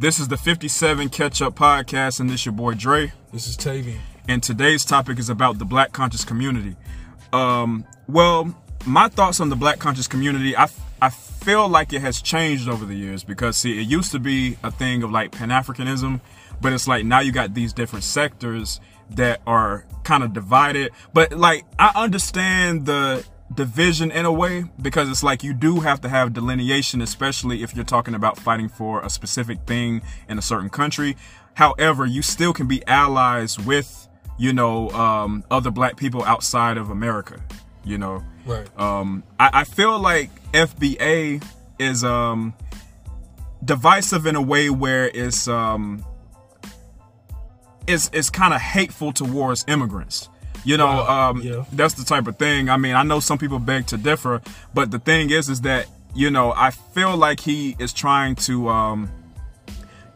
This is the 57 Catch Up Podcast, and this your boy Dre. This is Tavian. And today's topic is about the Black conscious community. Um, well, my thoughts on the Black conscious community, I, I feel like it has changed over the years because, see, it used to be a thing of like Pan Africanism, but it's like now you got these different sectors that are kind of divided. But like, I understand the division in a way because it's like you do have to have delineation, especially if you're talking about fighting for a specific thing in a certain country. However, you still can be allies with, you know, um, other black people outside of America, you know. Right. Um, I, I feel like FBA is um, divisive in a way where it's um, is is kind of hateful towards immigrants. You know, Wow. um, Yeah. that's the type of thing. I mean, I know some people beg to differ, but the thing is, is that you know, I feel like he is trying to, um,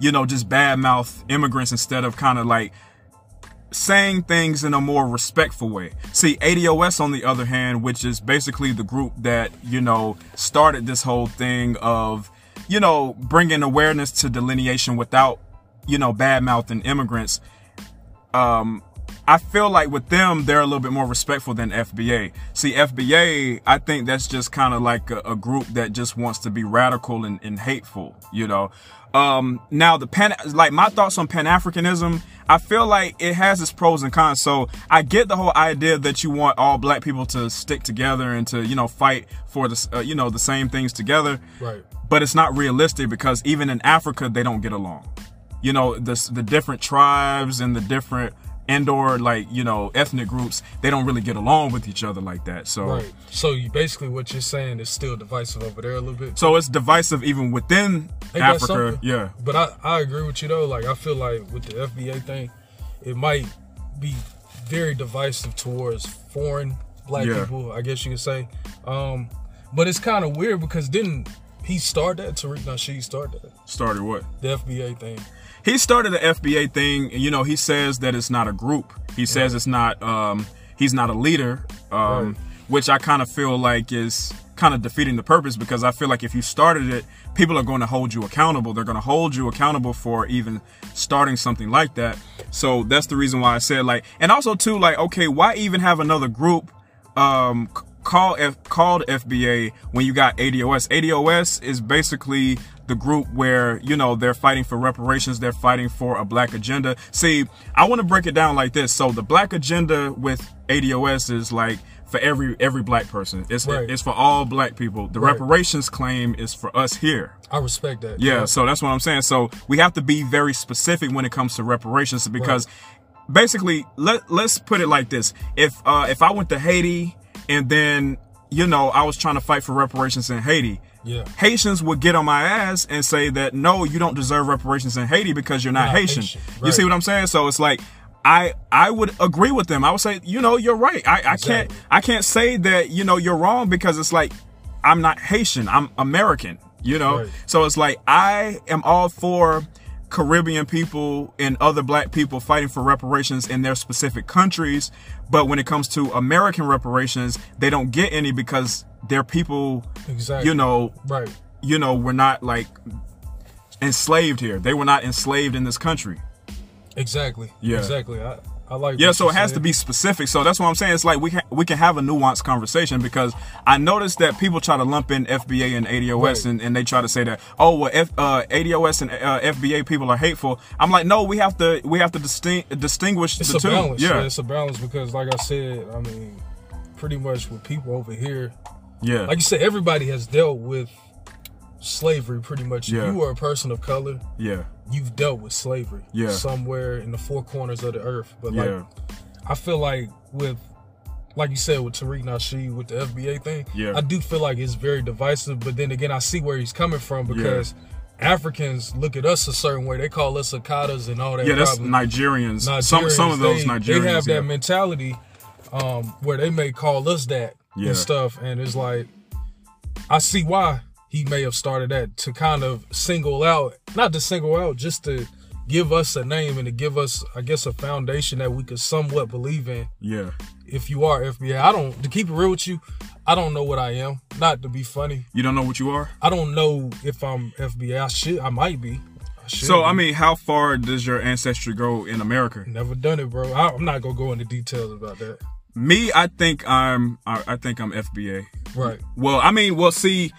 you know, just badmouth immigrants instead of kind of like saying things in a more respectful way. See, ADOS on the other hand, which is basically the group that, you know, started this whole thing of, you know, bringing awareness to delineation without, you know, bad mouthing immigrants. Um, I feel like with them, they're a little bit more respectful than FBA. See, FBA, I think that's just kind of like a, a group that just wants to be radical and, and hateful, you know. Um, now the pan, like my thoughts on Pan Africanism, I feel like it has its pros and cons. So I get the whole idea that you want all black people to stick together and to, you know, fight for the, uh, you know, the same things together Right. but it's not realistic because even in Africa they don't get along. You know, the the different tribes and the different indoor like you know ethnic groups they don't really get along with each other like that. So Right. So you basically what you're saying is still divisive over there a little bit. so it's divisive even within Ain't Africa. Yeah, But I, I agree with you though. Like I feel like with the FBA thing, it might be very divisive towards foreign black Yeah. people, I guess you could say. Um, but it's kind of weird because didn't he start that? Tariq Nasheed started that. started what? The FBA thing. He started the FBA thing. and, You know, he says that it's not a group. He says it's not. Um, he's not a leader. Um, Right. which I kind of feel like is kind of defeating the purpose because I feel like if you started it, people are going to hold you accountable. They're going to hold you accountable for even starting something like that. So that's the reason why I said like, and also too like, okay, why even have another group? Um, call F, called FBA when you got ADOS. ADOS is basically the group where you know they're fighting for reparations. They're fighting for a black agenda. See, I want to break it down like this. So the black agenda with ADOS is like for every every black person. It's Right. it's for all black people. The Right. reparations claim is for us here. I respect that. Yeah, so that's what I'm saying. So we have to be very specific when it comes to reparations because basically let let's put it like this. If uh if I went to Haiti and then you know I was trying to fight for reparations in Haiti, Yeah. Haitians would get on my ass and say that no, you don't deserve reparations in Haiti because you're not, not Haitian. Haitian, You see what I'm saying? So it's like I I would agree with them. I would say, you know, you're right. I, I can't I can't say that, you know, you're wrong because it's like I'm not Haitian. I'm American, you know? Right. So it's like I am all for Caribbean people and other black people fighting for reparations in their specific countries. But when it comes to American reparations, they don't get any because their people, Exactly. you know, Right. you know, were not like enslaved here. They were not enslaved in this country. Exactly. Yeah. Exactly. I, I like Yeah, so it has said. to be specific. So that's what I'm saying. It's like we can we can have a nuanced conversation because I noticed that people try to lump in FBA and ADOS Right. and, and they try to say that oh well F, uh, ADOS and uh, FBA people are hateful. I'm like no, we have to we have to disting- distinguish It's the a two. balance. Yeah, it's a balance because, like I said, I mean, pretty much with people over here, yeah, like you said, everybody has dealt with slavery. Pretty much, Yeah. you are a person of color, yeah, you've dealt with slavery. Yeah. somewhere in the four corners of the earth. But like, yeah, I feel like with, like you said, with Tariq Nasheed with the FBA thing, Yeah. I do feel like it's very divisive. But then again, I see where he's coming from because. Africans look at us a certain way. They call us Akatas and all that. yeah. That's probably. Nigerians. Some some of those they, Nigerians. They have yeah. that mentality um, where they may call us that Yeah. and stuff, and it's like I see why he may have started that to kind of single out, not to single out, just to give us a name and to give us, I guess, a foundation that we could somewhat believe in. yeah, If you are FBA, I don't. To keep it real with you, I don't know what I am. Not to be funny, you don't know what you are. I don't know if I'm FBA. I should. I might be. So I mean, how far does your ancestry go in America? never done it, bro. I, I'm not gonna go into details about that. Me, I think I'm. I, I think I'm FBA. Right. Well, I mean, well, see,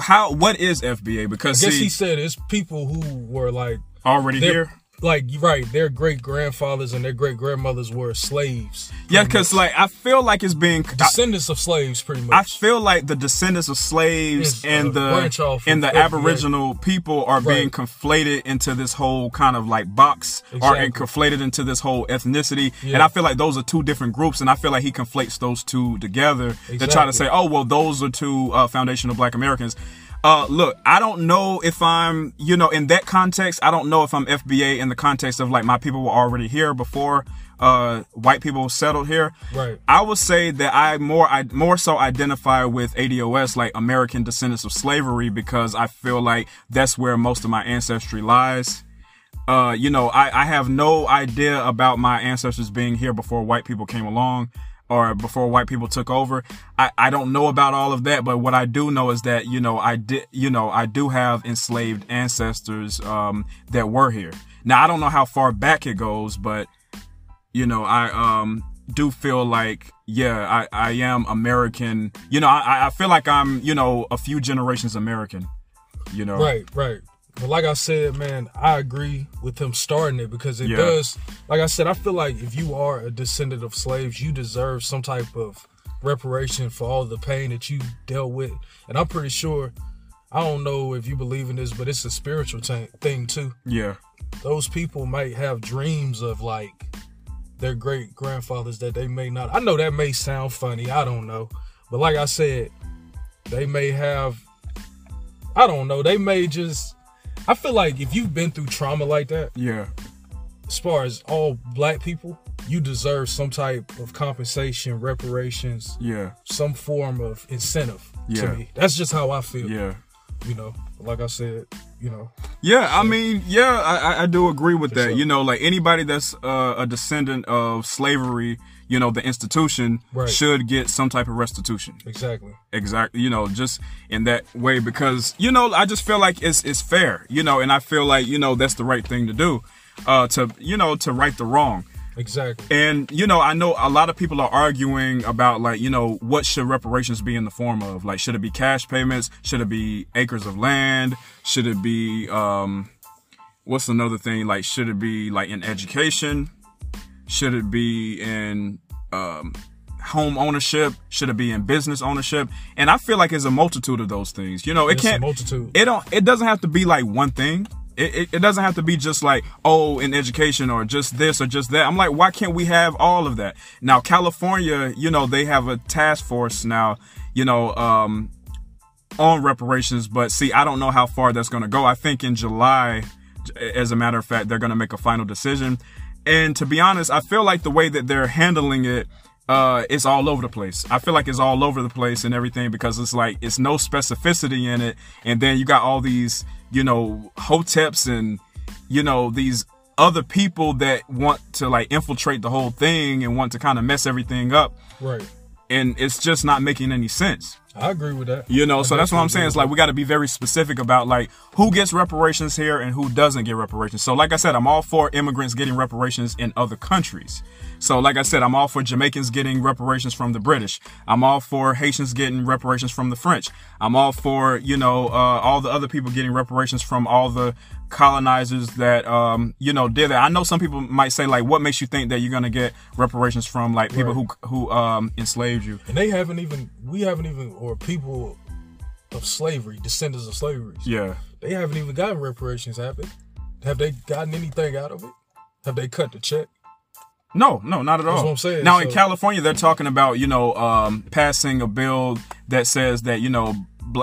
how what is FBA? Because I guess see, he said it's people who were like already they're- here. Like right, their great grandfathers and their great grandmothers were slaves. Yeah, because like I feel like it's being. I, descendants of slaves, pretty much I feel like the descendants of slaves Is, uh, and the and the. Aboriginal people are being conflated into this whole kind of like box, or and Exactly. conflated into this whole ethnicity. And I feel like those are two different groups, and I feel like he conflates those two together to try to say, oh well, those are two uh, foundational Black Americans. Uh, look, I don't know if I'm, you know, in that context, I don't know if I'm FBA in the context of like my people were already here before uh, white people settled here. Right. I would say that I more I more so identify with ADOS like American descendants of slavery because I feel like that's where most of my ancestry lies. Uh, you know, I, I have no idea about my ancestors being here before white people came along or before white people took over. I, I don't know about all of that, but what I do know is that, you know, I did, you know, I do have enslaved ancestors, um, that were here. Now, I don't know how far back it goes, but you know, I um do feel like yeah, I I am American. You know, I I feel like I'm you know a few generations American. You know, Right, right. But like I said, man, I agree with him starting it because it Yeah. does. Like I said, I feel like if you are a descendant of slaves, you deserve some type of reparation for all the pain that you dealt with. And I'm pretty sure, I don't know if you believe in this, but it's a spiritual t- thing too. Yeah, Those people might have dreams of like their great grandfathers that they may not. I know that may sound funny. I don't know. But like I said, they may have I don't know. They may just I feel like if you've been through trauma like that, yeah, as far as all black people, you deserve some type of compensation, reparations, yeah, some form of incentive Yeah. to me. That's just how I feel. yeah. You know, like I said, you know, Yeah, I mean, yeah, I, I- do agree with that. sure. You know, like anybody that's uh, a descendant of slavery, you know, the institution Right. should get some type of restitution. exactly. exactly you know just in that way because you know i just feel like it's it's fair you know and i feel like you know that's the right thing to do uh to you know to right the wrong Exactly. and you know i know a lot of people are arguing about like you know what should reparations be in the form of like should it be cash payments should it be acres of land should it be um what's another thing like should it be like in education should it be in um, home ownership? Should it be in business ownership? And I feel like it's a multitude of those things. You know, it It's can't. multitude. It don't. It doesn't have to be like one thing. It, it, it doesn't have to be just like oh in education or just this or just that. I'm like, why can't we have all of that? Now California, you know, they have a task force now. You know, um, on reparations, but see, I don't know how far that's going to go. I think in July, as a matter of fact, they're going to make a final decision. And to be honest, I feel like the way that they're handling it, uh, it's all over the place. I feel like it's all over the place and everything because it's like it's no specificity in it. And then you got all these, you know, hoteps and you know these other people that want to like infiltrate the whole thing and want to kind of mess everything up. Right. And it's just not making any sense. I agree with that. You know, I so that's what I'm saying. It's like we got to be very specific about like who gets reparations here and who doesn't get reparations. So, like I said, I'm all for immigrants getting reparations in other countries. So, like I said, I'm all for Jamaicans getting reparations from the British. I'm all for Haitians getting reparations from the French. I'm all for you know uh, all the other people getting reparations from all the colonizers that um you know did that. I know some people might say like, what makes you think that you're gonna get reparations from like people Right. who who um enslaved you? And they haven't even, we haven't even, or people of slavery, descendants of slavery, Yeah. they haven't even gotten reparations, have they? Have they gotten anything out of it? Have they cut the check? No, no, not at all. That's what I'm saying, Now in California, they're talking about you know um, passing a bill that says that you know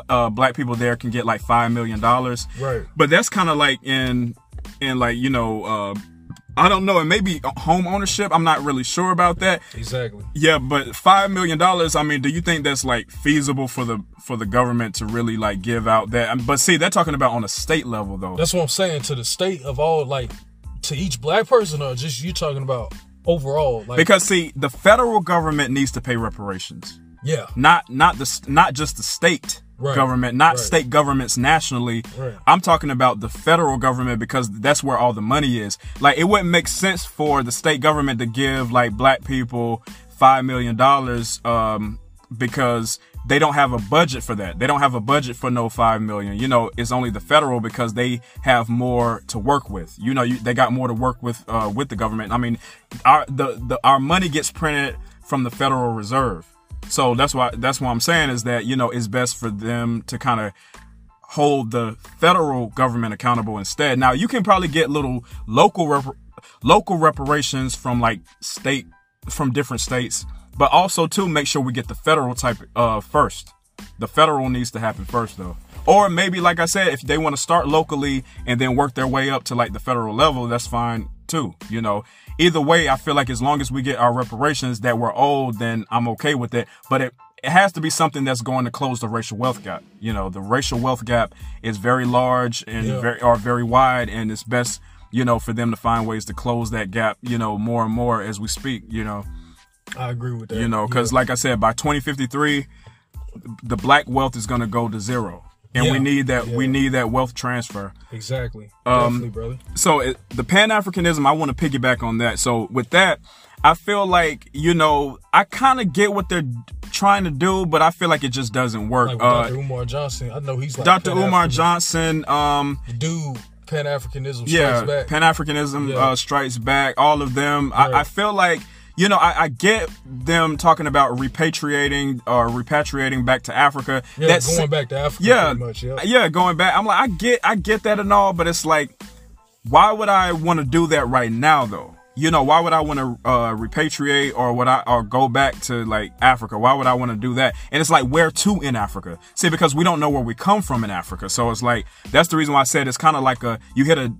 uh, black people there can get like five million dollars. Right. But that's kind of like in in like you know uh, I don't know, and maybe home ownership. I'm not really sure about that. Exactly. Yeah, but five million dollars. I mean, do you think that's like feasible for the for the government to really like give out that? But see, they're talking about on a state level though. That's what I'm saying to the state of all, like, to each black person, or just you talking about overall? Like, because see, the federal government needs to pay reparations. yeah, not not the not just the state right. government, not right. state governments nationally. Right. I'm talking about the federal government because that's where all the money is. Like it wouldn't make sense for the state government to give like black people five million dollars um, because they don't have a budget for that. They don't have a budget for no five million. You know, it's only the federal because they have more to work with. You know, you, they got more to work with uh, with the government. I mean, our the, the our money gets printed from the Federal Reserve. So that's why that's what I'm saying is that you know it's best for them to kind of hold the federal government accountable instead. Now you can probably get little local rep- local reparations from like state from different states, but also to make sure we get the federal type uh first. The federal needs to happen first though. Or maybe like I said, if they want to start locally and then work their way up to like the federal level, that's fine too, you know either way, I feel like as long as we get our reparations that we're owed, then I'm okay with it. But it, it has to be something that's going to close the racial wealth gap. You know, the racial wealth gap is very large and yeah. very or very wide, and it's best, you know, for them to find ways to close that gap, you know, more and more as we speak. You know, I agree with that. You know, because yeah. like I said, by 2053, the black wealth is going to go to zero and yeah. we need that yeah. we need that wealth transfer. Exactly. Um, Definitely, brother. So it, the Pan Africanism, I want to piggyback on that. So with that, I feel like you know I kind of get what they're trying to do, but I feel like it just doesn't work. Like uh, Dr. Umar Johnson, I know he's like Dr. Umar Johnson. Um, dude. Pan Africanism yeah, Pan Africanism yeah. uh, strikes back. All of them. Right. I, I feel like you know, I, I, get them talking about repatriating or repatriating back to Africa. Yeah, That's, going back to Africa. Yeah, much, yeah, yeah, going back. I'm like, I get, I get that and all, but it's like, why would I want to do that right now, though? You know, why would I want to uh, repatriate or would I or go back to like Africa? Why would I want to do that? And it's like, where to in Africa? See, because we don't know where we come from in Africa. So it's like, that's the reason why I said it's kind of like a, you hit a,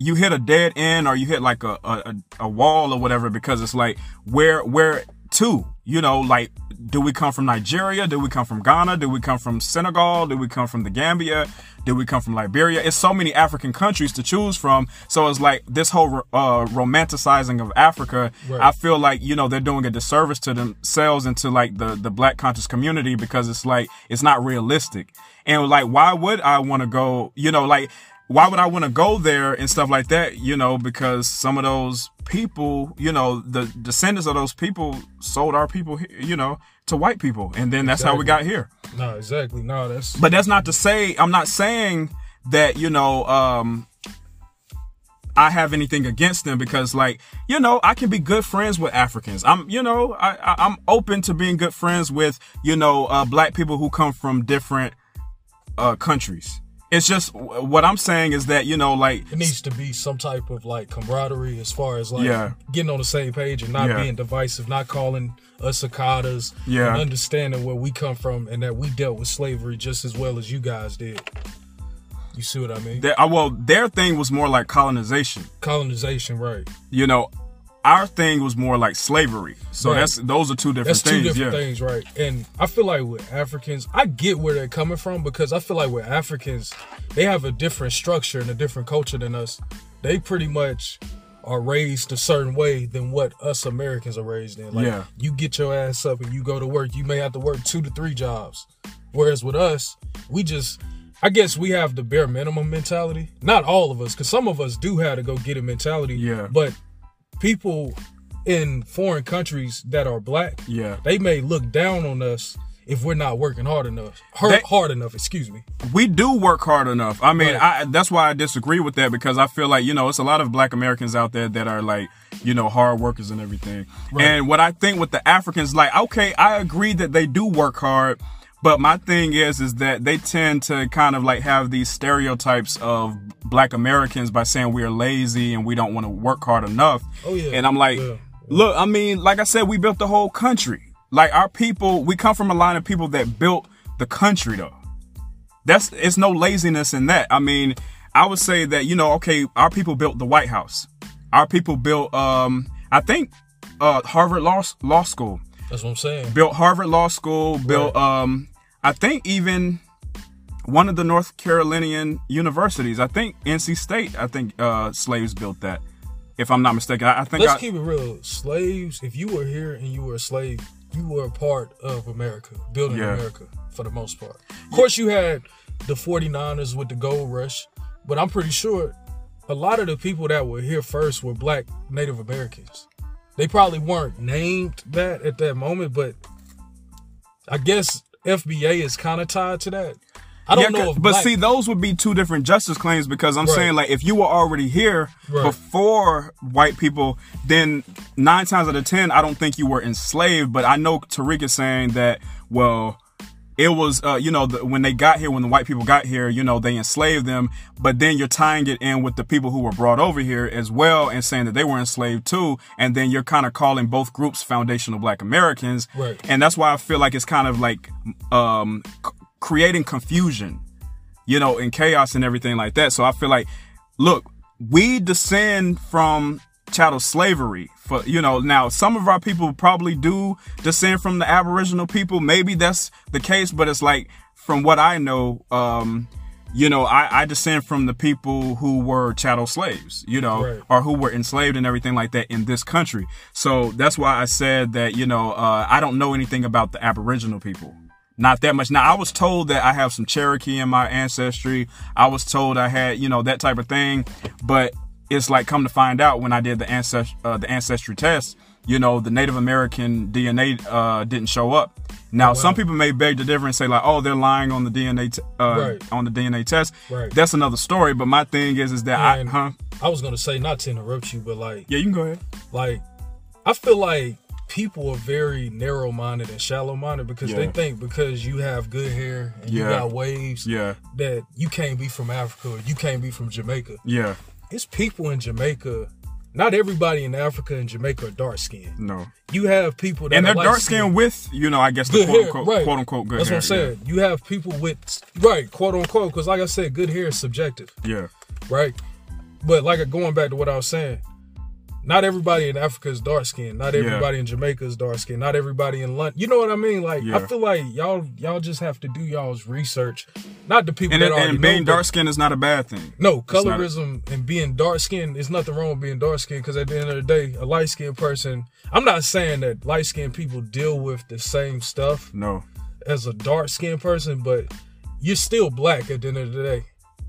you hit a dead end or you hit like a, a, a wall or whatever because it's like where where to you know like do we come from nigeria? Do we come from ghana? Do we come from senegal? Do we come from the gambia? Do we come from liberia? It's so many african countries to choose from. So it's like this whole uh, romanticizing of africa right. i feel like you know they're doing a disservice to themselves and to like the the black conscious community because it's like it's not realistic. And like why would i want to go you know like why would I want to go there and stuff like that? You know, because some of those people, you know, the descendants of those people sold our people, you know, to white people, and then that's exactly. how we got here. No, exactly. No, that's. But that's not to say I'm not saying that you know um I have anything against them because like you know I can be good friends with Africans. I'm you know I, I am open to being good friends with you know uh, black people who come from different uh, countries it's just what I'm saying is that you know, like it needs to be some type of like camaraderie as far as like yeah. getting on the same page and not yeah. being divisive, not calling us Akatas, yeah, and understanding where we come from and that we dealt with slavery just as well as you guys did. You see what I mean? Uh, well, their thing was more like colonization. Colonization, right? You know, our thing was more like slavery. So right. that's those are two different that's things. Two different yeah. things, right? And I feel like with Africans, I get where they're coming from because I feel like with Africans, they have a different structure and a different culture than us. They pretty much are raised a certain way than what us Americans are raised in. Like yeah. you get your ass up and you go to work, you may have to work two to three jobs. Whereas with us, we just I guess we have the bare minimum mentality. Not all of us, because some of us do have to go get a mentality. Yeah. But people in foreign countries that are black, yeah, they may look down on us if we're not working hard enough. Hard, hard enough, excuse me. We do work hard enough. I mean, right. I, that's why I disagree with that because I feel like you know it's a lot of Black Americans out there that are like you know hard workers and everything. Right. And what I think with the Africans, like, okay, I agree that they do work hard but my thing is, is that they tend to kind of like have these stereotypes of black Americans by saying we're lazy and we don't want to work hard enough. Oh, yeah. And I'm like, yeah. look, I mean, like I said, we built the whole country. Like our people, we come from a line of people that built the country though. That's, it's no laziness in that. I mean, I would say that, you know, okay, our people built the White House. Our people built, um, I think, uh, Harvard Law, Law School. That's what I'm saying. Built Harvard Law School, built, right. um, I think even one of the North Carolinian universities. I think NC State. I think uh, slaves built that. If I'm not mistaken, I, I think. Let's I, keep it real. Slaves. If you were here and you were a slave, you were a part of America, building Yeah. America for the most part. Of course, you had the 49ers with the gold rush, but I'm pretty sure a lot of the people that were here first were black Native Americans. They probably weren't named that at that moment, but I guess FBA is kind of tied to that. I don't Yeah, know if but black- see, those would be two different justice claims because I'm Right. saying like if you were already here Right. before white people, then nine times out of ten, I don't think you were enslaved. But I know Tariq is saying that well, it was uh, you know the, when they got here, when the white people got here, you know they enslaved them. But then you're tying it in with the people who were brought over here as well, and saying that they were enslaved too. And then you're kind of calling both groups foundational Black Americans, Right. and that's why I feel like it's kind of like um, c- creating confusion, you know, and chaos and everything like that. So I feel like, look, we descend from chattel slavery. For you know, now some of our people probably do descend from the Aboriginal people. Maybe that's the case, but it's like from what I know, um, you know, I, I descend from the people who were chattel slaves, you know, Right. or who were enslaved and everything like that in this country. So that's why I said that, you know, uh, I don't know anything about the Aboriginal people. Not that much. Now, I was told that I have some Cherokee in my ancestry. I was told I had, you know, that type of thing. But it's like, come to find out when I did the ancest- uh, the ancestry test, you know, the Native American DNA uh, didn't show up. Now, some people may beg to differ and say like, "Oh, they're lying on the DNA t- uh, Right. on the DNA test." Right. That's another story. But my thing is, is that I, And- huh? I was gonna say not to interrupt you, but like Yeah, you can go ahead. like I feel like people are very narrow minded and shallow minded because they think because you have good hair and you got waves Yeah, that you can't be from Africa or you can't be from Jamaica. yeah, It's people in Jamaica. Not everybody in Africa and Jamaica are dark skinned. no. You have people that And they're dark light-skinned. with, you know, I guess the quote hair, unquote, right? quote unquote good That's hair. what I'm saying. You have people with right, quote unquote, because like I said, good hair is subjective, Yeah. yeah. right? But like going back to what I was saying, not everybody in Africa is dark skinned. Not Yeah. everybody in Jamaica is dark skinned. Not everybody in London. You know what I mean? Like I feel like y'all y'all just have to do y'all's research. Not the people And, that already and being dark skinned is not a bad thing. No, not a- colorism and being dark skinned, there's nothing wrong with being dark skinned because at the end of the day, a light skinned person, I'm not saying that light skinned people deal with the same stuff No. as a dark skinned person, but you're still black at the end of the day.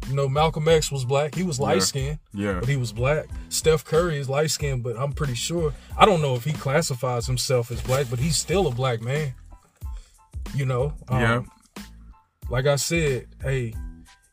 You know, Malcolm X was black. He was light skinned, Yeah. but he was black. Steph Curry is light skinned, but I'm pretty sure, I don't know if he classifies himself as black, but he's still a black man. You know? Um, Yeah. Like I said, hey,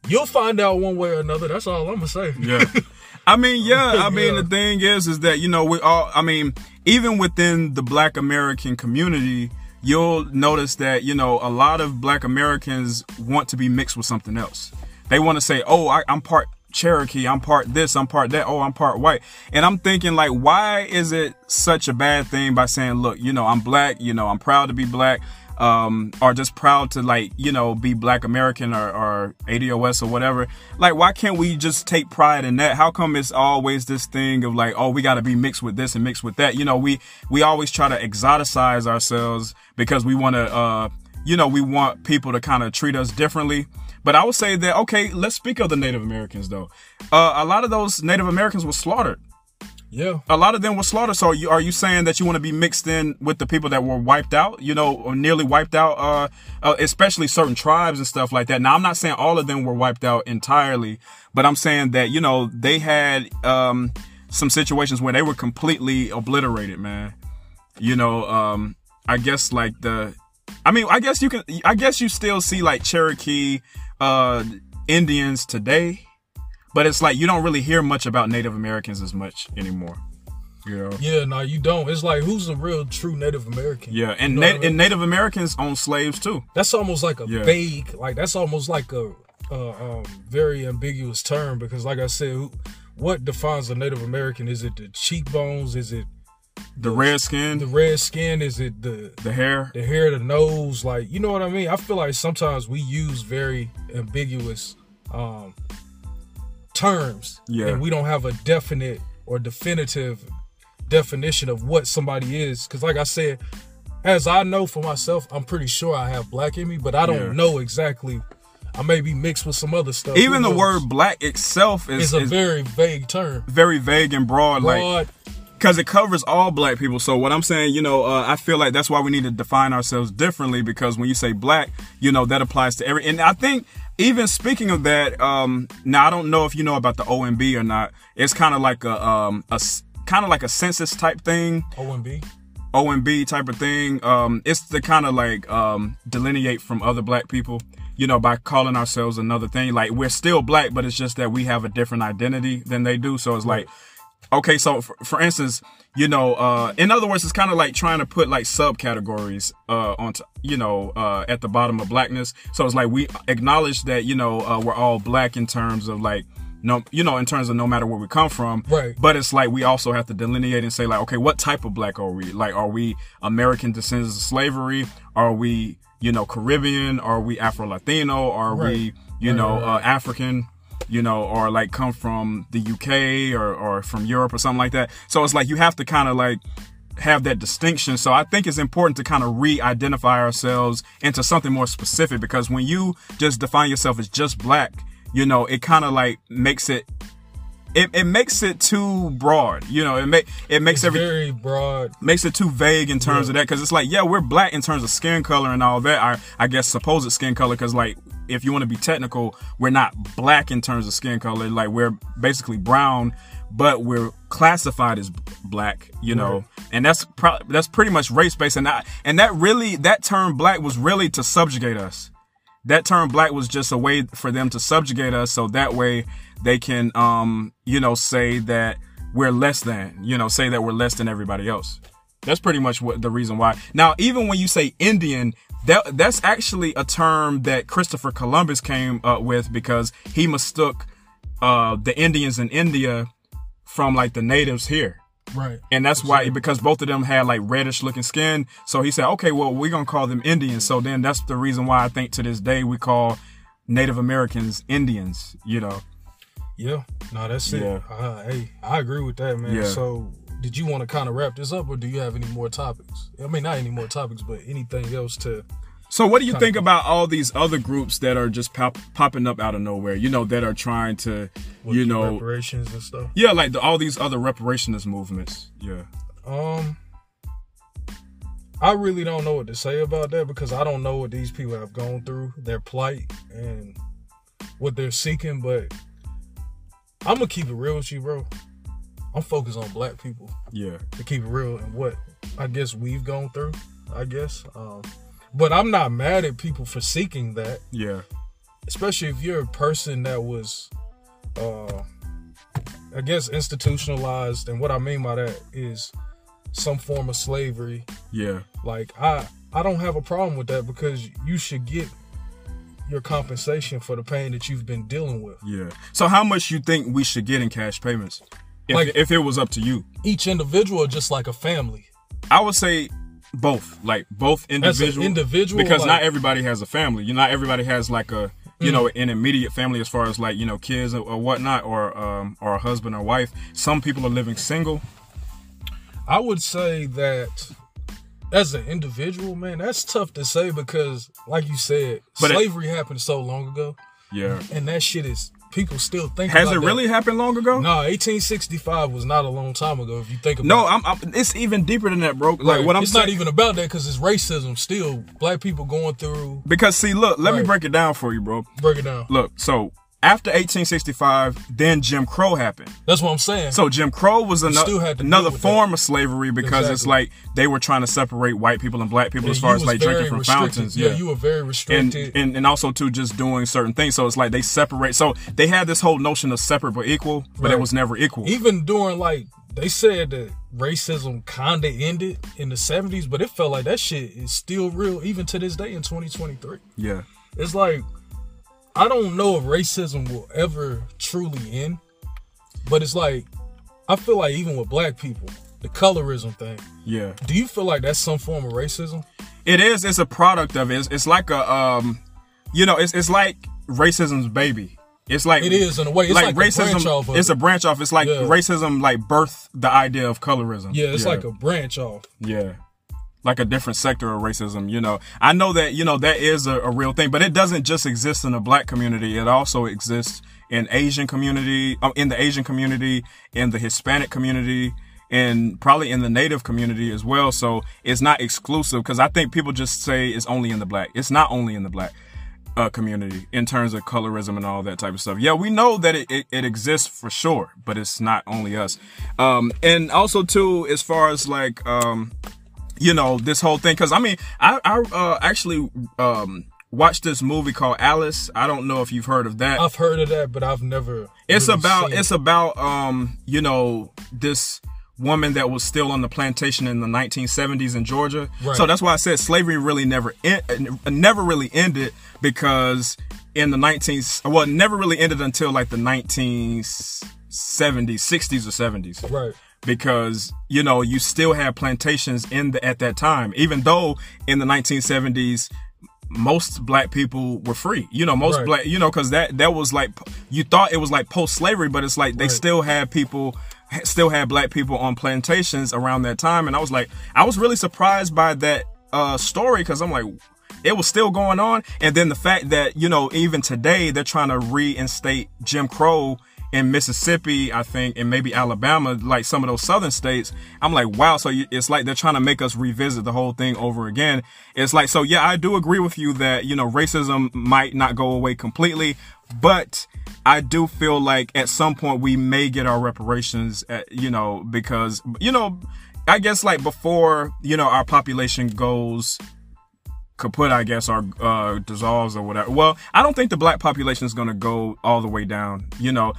you'll find out one way or another. That's all I'm going to say. Yeah. I mean, yeah. I mean, Yeah. the thing is, is that you know we all. I mean, even within the Black American community, you'll notice that you know a lot of Black Americans want to be mixed with something else. They want to say, "Oh, I, I'm part Cherokee. I'm part this. I'm part that. Oh, I'm part white." And I'm thinking, like, why is it such a bad thing by saying, "Look, you know, I'm black. You know, I'm proud to be black." um, or just proud to like, you know, be black American or, or ADOS or whatever. Like, why can't we just take pride in that? How come it's always this thing of like, oh, we got to be mixed with this and mixed with that? You know, we, we always try to exoticize ourselves because we want to, uh, you know, we want people to kind of treat us differently. But I would say that, okay, let's speak of the Native Americans though. Uh, a lot of those Native Americans were slaughtered Yeah. a lot of them were slaughtered. So you, are you saying that you want to be mixed in with the people that were wiped out, you know, or nearly wiped out, uh, uh, especially certain tribes and stuff like that? Now, I'm not saying all of them were wiped out entirely, but I'm saying that, you know, they had, um, some situations where they were completely obliterated, man. You know, um, I guess like the, I mean, I guess you can, I guess you still see like Cherokee, uh, Indians today, but it's like you don't really hear much about Native Americans as much anymore. You know? Yeah, no, you don't. It's like who's a real true Native American? Yeah, and You know Na- I mean? and Native Americans own slaves too. That's almost like a Yeah. vague, like that's almost like a, a um, very ambiguous term because, like I said, who, what defines a Native American? Is it the cheekbones? Is it The red skin, the red skin? Is it the the hair. the hair, the nose? Like you know what I mean? I feel like sometimes we use very ambiguous um, terms, Yeah. and we don't have a definite or definitive definition of what somebody is. Because, like I said, as I know for myself, I'm pretty sure I have black in me, but I don't Yeah. know exactly. I may be mixed with some other stuff. Even Who the knows? word black itself is, is a is very vague term. very vague and broad. Like Broad, because it covers all black people. So what I'm saying, you know, uh, I feel like that's why we need to define ourselves differently because when you say black, you know, that applies to every. And I think even speaking of that, um, now I don't know if you know about the OMB or not. It's kind of like a um a kind of like a census type thing. OMB. OMB type of thing. Um, it's to kind of like um delineate from other black people you know, by calling ourselves another thing. Like we're still black, but it's just that we have a different identity than they do. So it's like, okay, so for, for instance, you know, uh, in other words, it's kind of like trying to put like subcategories, uh, onto, you know, uh, at the bottom of blackness. So it's like we acknowledge that, you know, uh, we're all black in terms of like, no, you know, in terms of no matter where we come from. Right. But it's like we also have to delineate and say like, okay, what type of black are we? Like, are we American descendants of slavery? Are we, you know, Caribbean? Are we Afro Latino? Are right. we, you right, know, right, uh, African? You know, or like come from the UK or, or from Europe or something like that. So it's like you have to kind of like have that distinction. So I think it's important to kind of re-identify ourselves into something more specific because when you just define yourself as just black, you know, it kind of like makes it it, it makes it too broad. You know, it make it makes it's very broad. Makes it too vague in terms yeah. of that because it's like, yeah, we're black in terms of skin color and all that. I I guess supposed skin color because like if you want to be technical, we're not black in terms of skin color. Like we're basically brown, but we're classified as black. You know, right. and that's pro- that's pretty much race based. And that and that really that term black was really to subjugate us. That term black was just a way for them to subjugate us, so that way they can, um, you know, say that we're less than, you know, say that we're less than everybody else. That's pretty much what the reason why. Now, even when you say Indian, that that's actually a term that Christopher Columbus came up with because he mistook uh, the Indians in India from like the natives here. Right. And that's why because both of them had like reddish looking skin. So he said, okay, well, we're gonna call them Indians. So then that's the reason why I think to this day we call Native Americans Indians, you know. Yeah, no, that's it. Yeah. Uh, hey, I agree with that, man. Yeah. So, did you want to kind of wrap this up, or do you have any more topics? I mean, not any more topics, but anything else to. So, what do you think about all these other groups that are just pop, popping up out of nowhere? You know, that are trying to, you know, reparations and stuff. Yeah, like the, all these other reparationist movements. Yeah. Um, I really don't know what to say about that because I don't know what these people have gone through, their plight, and what they're seeking. But I'm gonna keep it real with you, bro. I'm focused on black people. Yeah. To keep it real and what I guess we've gone through. I guess. Um, but I'm not mad at people for seeking that. Yeah. Especially if you're a person that was, uh, I guess, institutionalized. And what I mean by that is some form of slavery. Yeah. Like I, I don't have a problem with that because you should get your compensation for the pain that you've been dealing with. Yeah. So how much you think we should get in cash payments? If, like if it was up to you. Each individual just like a family. I would say both. Like both individual individual because like, not everybody has a family. You know, not everybody has like a you mm. know an immediate family as far as like you know kids or, or whatnot or um or a husband or wife. Some people are living single. I would say that as an individual, man, that's tough to say because, like you said, but slavery it, happened so long ago. Yeah, and that shit is people still think. Has it that. really happened long ago? No, 1865 was not a long time ago. If you think about. No, I'm, I'm it's even deeper than that, bro. Like right. what I'm it's saying, not even about that because it's racism still. Black people going through. Because see, look, let right. me break it down for you, bro. Break it down. Look, so after 1865, then Jim Crow happened. That's what I'm saying. So Jim Crow was another another form that. of slavery because exactly. it's like they were trying to separate white people and black people yeah, as far as like drinking from restricted. fountains. Yeah, yeah, you were very restricted. And, and, and also too just doing certain things. So it's like they separate. So they had this whole notion of separate but equal, but right. it was never equal. Even during like they said that racism kinda ended in the 70s, but it felt like that shit is still real even to this day in 2023. Yeah. It's like I don't know if racism will ever truly end, but it's like I feel like even with black people, the colorism thing. Yeah. Do you feel like that's some form of racism? It is. It's a product of it. It's, it's like a um, you know, it's it's like racism's baby. It's like it is in a way. It's like, like racism. A it's a branch off. It's like yeah. racism, like birth the idea of colorism. Yeah, it's yeah. like a branch off. Yeah like a different sector of racism. You know, I know that, you know, that is a, a, real thing, but it doesn't just exist in the black community. It also exists in Asian community, um, in the Asian community, in the Hispanic community, and probably in the native community as well. So it's not exclusive because I think people just say it's only in the black. It's not only in the black uh, community in terms of colorism and all that type of stuff. Yeah, we know that it, it, it exists for sure, but it's not only us. Um, and also too, as far as like, um, you know, this whole thing, cause I mean, I, I, uh, actually, um, watched this movie called Alice. I don't know if you've heard of that. I've heard of that, but I've never. It's really about it's it. about um you know this woman that was still on the plantation in the 1970s in Georgia. Right. So that's why I said slavery really never en- uh, never really ended because in the 19 well it never really ended until like the 1970s 60s or 70s right. Because you know you still had plantations in the at that time even though in the 1970s most black people were free you know most Right. black you know because that that was like you thought it was like post-slavery but it's like they Right. still had people still had black people on plantations around that time and i was like i was really surprised by that uh story because i'm like it was still going on and then the fact that you know even today they're trying to reinstate jim crow in Mississippi, I think, and maybe Alabama, like some of those southern states, I'm like, wow. So it's like they're trying to make us revisit the whole thing over again. It's like, so yeah, I do agree with you that, you know, racism might not go away completely, but I do feel like at some point we may get our reparations, at, you know, because, you know, I guess like before, you know, our population goes kaput, I guess, or uh, dissolves or whatever. Well, I don't think the black population is going to go all the way down. You know,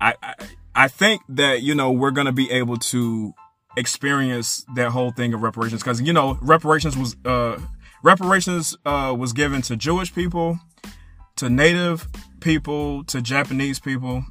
I, I I think that you know we're going to be able to experience that whole thing of reparations because you know reparations was uh reparations uh was given to Jewish people, to Native people, to Japanese people.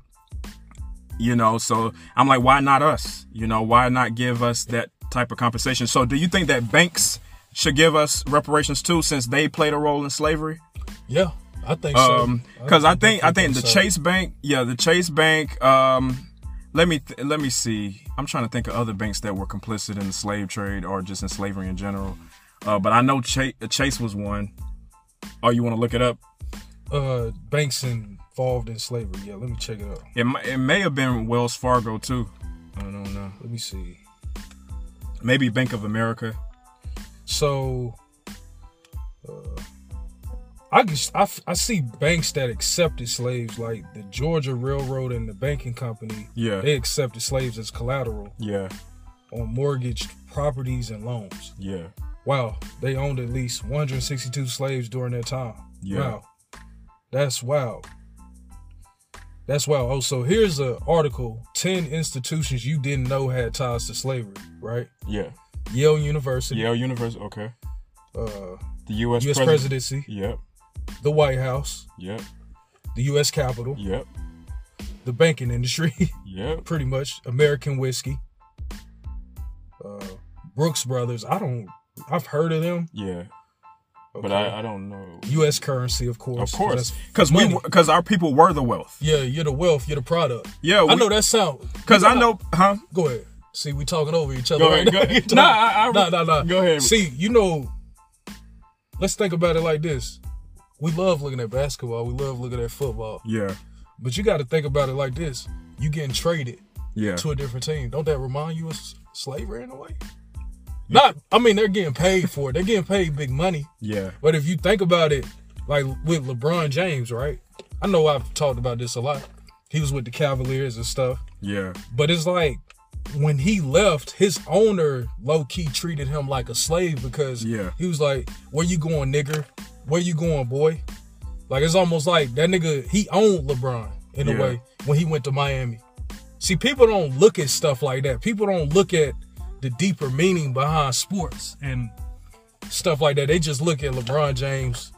You know, so I'm like, why not us? You know, why not give us that type of compensation? So, do you think that banks should give us reparations too, since they played a role in slavery? Yeah, I think so. Um, because I definitely think I think the so. Chase Bank, yeah, the Chase Bank. Um, let me th- let me see. I'm trying to think of other banks that were complicit in the slave trade or just in slavery in general. Uh, but I know Chase, Chase was one. Oh, you want to look it up? uh, banks involved in slavery. Yeah, let me check it out. It, it may have been Wells Fargo too. I don't know. Let me see. Maybe Bank of America. So, uh, I just I, I see banks that accepted slaves, like the Georgia Railroad and the banking company. Yeah. They accepted slaves as collateral Yeah. on mortgaged properties and loans. Yeah. Wow, they owned at least 162 slaves during their time. Yeah. Wow, that's wow. That's wow. Oh, so here's an article: ten institutions you didn't know had ties to slavery. Right? Yeah. Yale University, Yale University. Okay. uh, The U.S. U.S. presidency, Yep. the White House, Yep. the U.S. Capitol, Yep. the banking industry, Yep. pretty much American whiskey, uh, Brooks Brothers. I don't. I've heard of them. Yeah. But I, I don't know. U.S. currency, of course. Of course, because we because our people were the wealth. Yeah, you're the wealth. You're the product. Yeah, I know that sound. Because I know, huh? Go ahead. See, we talking over each other. Go right ahead, now. go ahead. Nah, I- I- nah, nah, nah. go ahead. See, you know, let's think about it like this. We love looking at basketball. We love looking at football. Yeah, But you got to think about it like this. You getting traded yeah, to a different team. Don't that remind you of slavery in a way? Not, I mean, they're getting paid for it. They're getting paid big money. yeah, But if you think about it, like with LeBron James, right? I know I've talked about this a lot. He was with the Cavaliers and stuff. yeah, But it's like when he left, his owner low key treated him like a slave because Yeah. he was like, "Where you going, nigger? Where you going, boy?" Like it's almost like that nigga he owned LeBron in Yeah. a way when he went to Miami. See, people don't look at stuff like that. People don't look at the deeper meaning behind sports and stuff like that. They just look at LeBron James,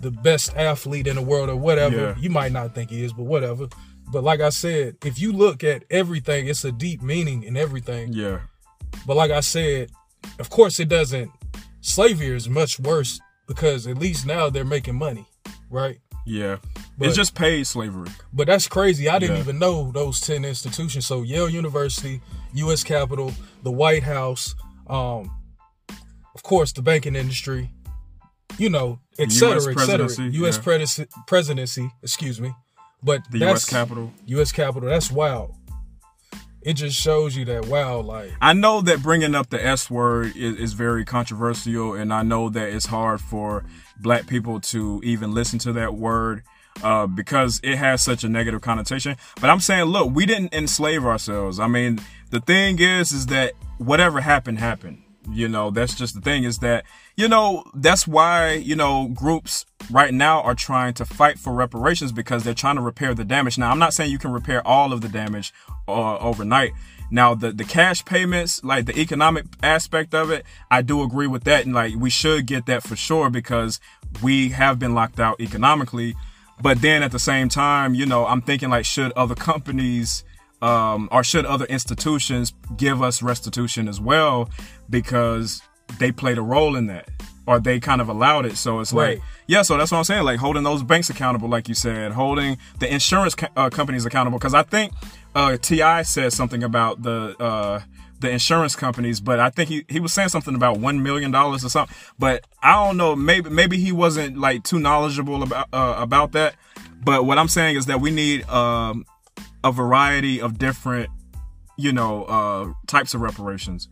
the best athlete in the world or whatever. Yeah. You might not think he is, but whatever. But like I said, if you look at everything, it's a deep meaning in everything. yeah, But like I said, of course it doesn't. Slavery is much worse because at least now they're making money, right? yeah. But- it's just paid slavery. But that's crazy. I didn't Yeah. even know those 10 institutions. So Yale University, US Capitol, the White House, um, of course, the banking industry, you know, et cetera, US et cetera. US yeah. presidency, excuse me. But The U.S. Capitol. US Capitol, that's wild. it just shows you that wow, like I know that bringing up the S word is, is very controversial, and I know that it's hard for black people to even listen to that word uh, because it has such a negative connotation. But I'm saying, look, we didn't enslave ourselves. I mean, the thing is, is that whatever happened, happened. You know, that's just the thing is that, you know, that's why, you know, groups right now are trying to fight for reparations because they're trying to repair the damage. Now, I'm not saying you can repair all of the damage uh, overnight. Now, the, the cash payments, like the economic aspect of it, I do agree with that. And like, we should get that for sure because we have been locked out economically. But then at the same time, you know, I'm thinking like, should other companies, um, or should other institutions give us restitution as well because they played a role in that or they kind of allowed it. So it's Right. like, yeah, so that's what I'm saying. Like holding those banks accountable, like you said, holding the insurance co- uh, companies accountable. Because I think uh, Ti said something about the uh, the insurance companies, but I think he, he was saying something about one million dollars or something. But I don't know. Maybe maybe he wasn't like too knowledgeable about uh, about that. But what I'm saying is that we need um, a variety of different, you know, uh, types of reparations.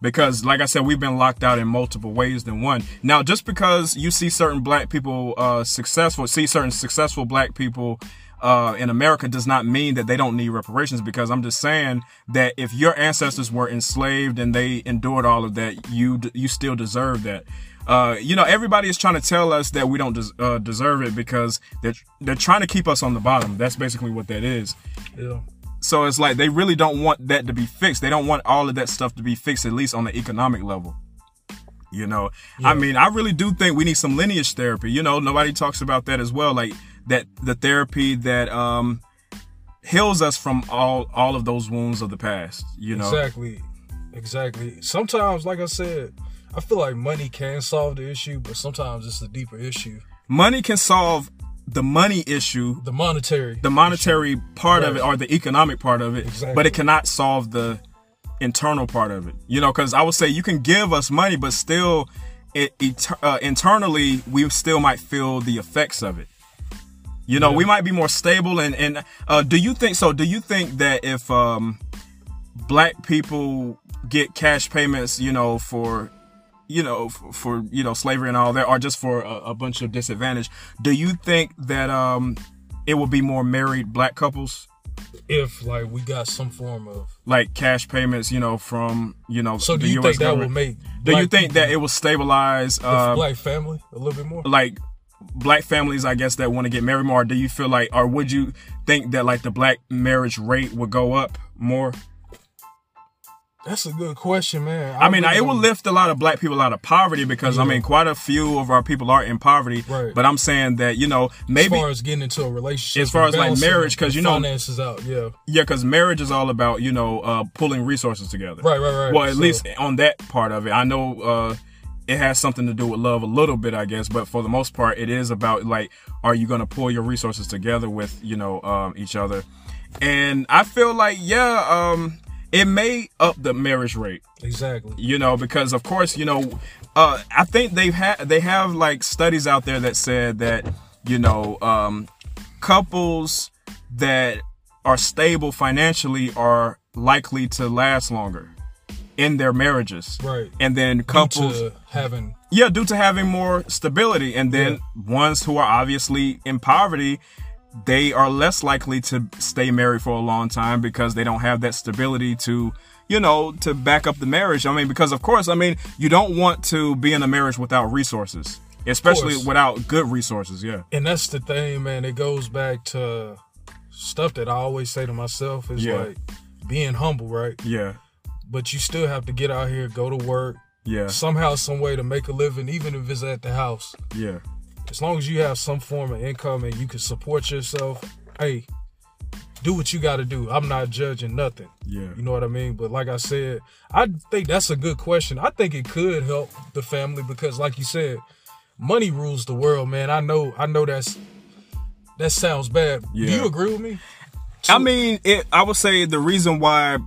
Because, like I said, we've been locked out in multiple ways than one. Now, just because you see certain black people uh, successful, see certain successful black people uh, in America, does not mean that they don't need reparations. Because I'm just saying that if your ancestors were enslaved and they endured all of that, you you still deserve that. Uh, you know, everybody is trying to tell us that we don't des- uh, deserve it because they're they're trying to keep us on the bottom. That's basically what that is. yeah. So it's like they really don't want that to be fixed. They don't want all of that stuff to be fixed, at least on the economic level. You know, I mean, I really do think we need some lineage therapy. You know, nobody talks about that as well. Like that, the therapy that um heals us from all all of those wounds of the past. You know, Exactly. Exactly. Sometimes, like I said, I feel like money can solve the issue, but sometimes it's a deeper issue. money can solve the money issue, The monetary. the monetary part of it, or the economic part of it, Exactly. but it cannot solve the internal part of it. You know, because I would say you can give us money, but still, it, it uh, internally we still might feel the effects of it. You know, Yeah. we might be more stable, and and uh, do you think so? Do you think that if um, black people get cash payments, you know, for you know, for, for you know slavery and all that, or just for a, a bunch of disadvantage, do you think that um, it will be more married black couples? if like we got some form of like cash payments, you know, from you know. so do the you US think that will government. make Do you think that it will stabilize, uh, black family a little bit more like black families? I guess that want to get married more. Do you feel like, or would you think that like the black marriage rate would go up more? That's a good question man I mean, really it will lift a lot of black people out of poverty because I mean, quite a few of our people are in poverty. Right. But I'm saying that you know as maybe far as getting into a relationship As far as, like, marriage, because you know- finances out yeah yeah, because marriage is all about you know uh, pulling resources together. right right right Well, at So- least on that part of it, I know uh, it has something to do with love a little bit, I guess. But for the most part, it is about like, are you going to pull your resources together with you know um, each other? And I feel like yeah, um, it may up the marriage rate. exactly You know, because of course, you know, uh, I think they've had they have like studies out there that said that you know um, couples that are stable financially are likely to last longer in their marriages. right And then Due couples, to having yeah, due to having more stability. And then ones who are obviously in poverty, they are less likely to stay married for a long time because they don't have that stability to, you know, to back up the marriage. I mean, because of course, I mean, you don't want to be in a marriage without resources, especially without good resources. Yeah. and that's the thing man it goes back to stuff that i always say to myself is Yeah. like being humble right Yeah. but you still have to get out here go to work Yeah. somehow some way to make a living even if it's at the house Yeah. As long as you have some form of income and you can support yourself hey do what you got to do i'm not judging nothing Yeah. you know what i mean but like i said i think that's a good question i think it could help the family because like you said money rules the world man i know i know that's that sounds bad Yeah. do you agree with me I mean, it. I would say the reason why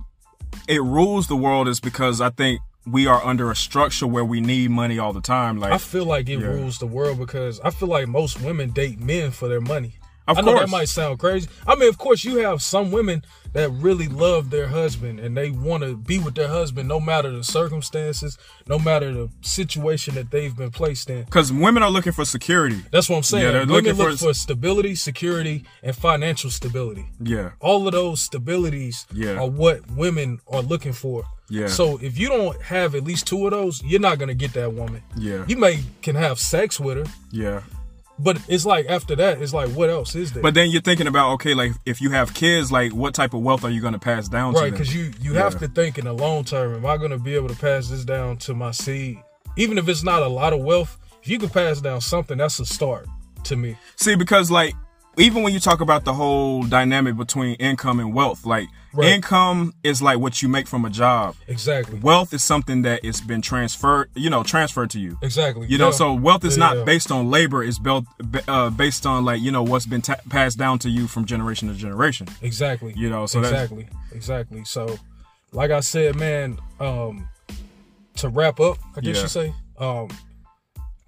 it rules the world is because I think we are under a structure where we need money all the time. Like, i feel like it Yeah. rules the world because i feel like most women date men for their money Of I know that might sound crazy. I mean, of course, you have some women that really love their husband and they want to be with their husband no matter the circumstances, no matter the situation that they've been placed in. Because women are looking for security. That's what I'm saying. Yeah, they're women looking look for- for stability, security, and financial stability. Yeah. All of those stabilities Yeah. are what women are looking for. Yeah. So if you don't have at least two of those, you're not gonna get that woman. Yeah. You may can have sex with her, Yeah. but it's like after that, it's like what else is there? But then you're thinking about okay, like if you have kids, like what type of wealth are you going to pass down to right, because you you Yeah. have to think in the long term. Am I gonna be able to pass this down to my seed? Even if it's not a lot of wealth, if you can pass down something, that's a start to me. See, because like even when you talk about the whole dynamic between income and wealth, like Right. income is like what you make from a job. Exactly. Wealth is something that it's been transferred, you know, transferred to you. Exactly. You know, Yeah. so wealth is Yeah, not based on labor; it's built uh, based on like you know what's been ta- passed down to you from generation to generation. Exactly. You know, so exactly, exactly. So, like I said, man, um, to wrap up, I guess Yeah. you say, um,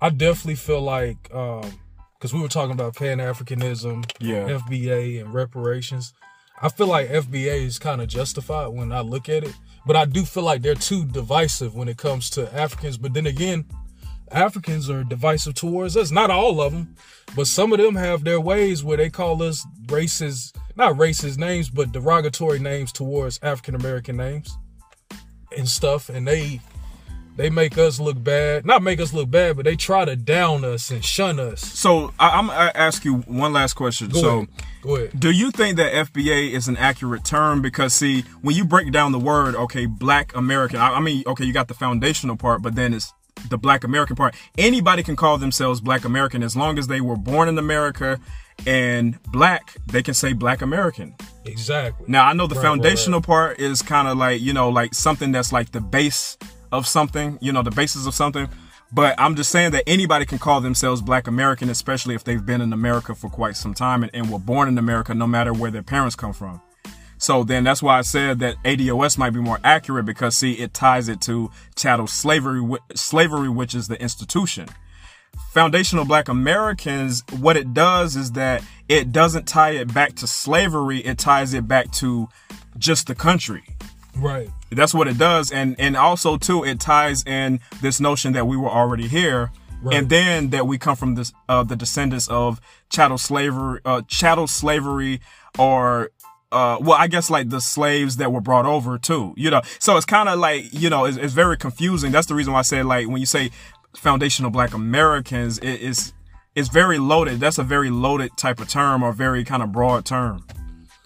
I definitely feel like, um, because we were talking about Pan Africanism, Yeah. FBA, and reparations. I feel like FBA is kind of justified when I look at it, but I do feel like they're too divisive when it comes to Africans. But then again, Africans are divisive towards us. Not all of them, but some of them have their ways where they call us racist, not racist names, but derogatory names towards African American names and stuff. And they they make us look bad. Not make us look bad, but they try to down us and shun us. So I, I'm gonna ask you one last question. Go so. ahead. Go ahead. Do you think that FBA is an accurate term? Because see, when you break down the word, okay, Black American. I, I mean, okay, you got the foundational part, but then it's the Black American part. Anybody can call themselves Black American as long as they were born in America and Black. They can say Black American. Exactly. Now I know the Right, right, foundational part is kind of like you know like something that's like the base of something, you know, the basis of something. But I'm just saying that anybody can call themselves Black American, especially if they've been in America for quite some time and, and were born in America, no matter where their parents come from. So then that's why I said that ADOS might be more accurate because see, it ties it to chattel slavery, slavery, which is the institution foundational black Americans, what it does is that it doesn't tie it back to slavery, it ties it back to just the country. Right. That's what it does. And and also too, it ties in this notion that we were already here. Right. And then that we come from this uh the descendants of chattel slavery uh chattel slavery or uh, well, I guess like the slaves that were brought over too, you know. So it's kind of like, you know, it's, it's very confusing. That's the reason why I said like when you say foundational Black Americans, it is it's very loaded. That's a very loaded type of term or very kind of broad term.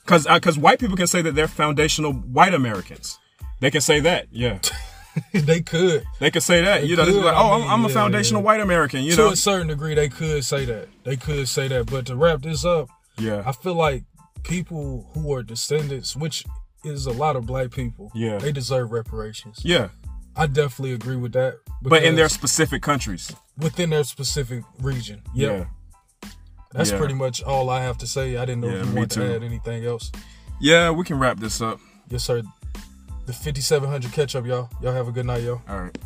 Cause uh, cause white people can say that they're foundational white Americans. They can say that, yeah. they could. They could say that, They you know. Could, like, I oh, mean, I'm, I'm a foundational yeah. white American, you to know. To a certain degree, they could say that. They could say that. But to wrap this up, Yeah. I feel like people who are descendants, which is a lot of black people, Yeah. they deserve reparations. Yeah, I definitely agree with that. but in their specific countries. within their specific region. Yep. That's Yeah. pretty much all I have to say. I didn't know Yeah, if you me want too. to add anything else. Yeah, we can wrap this up. Yes, sir. The 5700 catch up, y'all. Y'all have a good night, yo. All right.